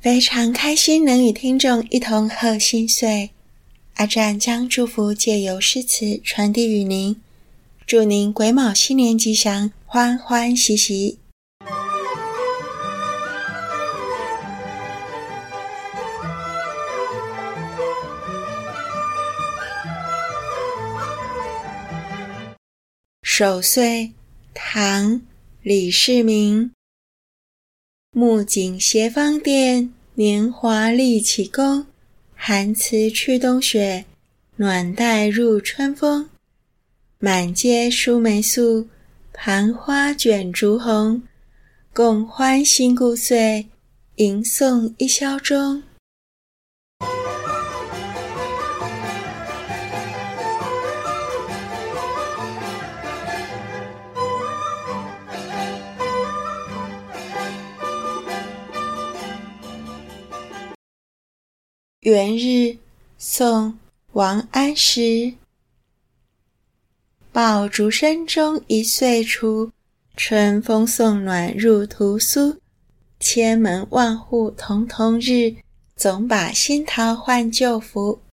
非常开心能与听众一同贺新岁。阿占将祝福借由诗词传递与您，祝您癸卯新年吉祥，欢欢喜喜。守岁，唐·李世民。木槿斜芳甸，年华立起功。寒辞去冬雪，暖带入春风。满街疏梅素，盘花卷烛红。共欢新故岁，吟诵一宵中。元日，宋·王安石。爆竹声中一岁除，春风送暖入屠苏。千门万户曈曈日，总把新桃换旧符。《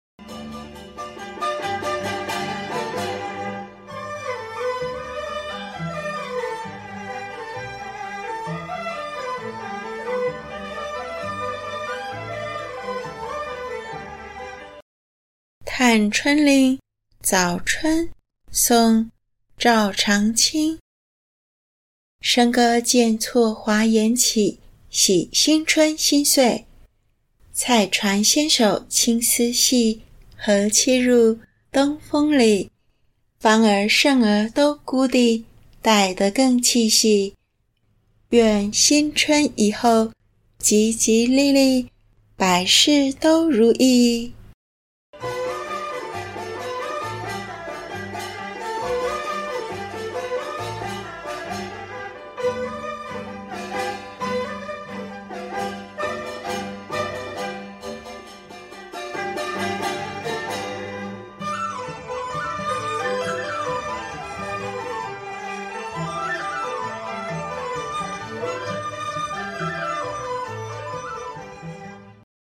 探春岭早春》宋·赵长卿。笙歌渐错华筵起，喜新春新岁。菜船纤手青丝细，何期入东风里。芳儿胜儿都孤地，待得更气喜。愿新春以后，吉吉利利，百事都如意。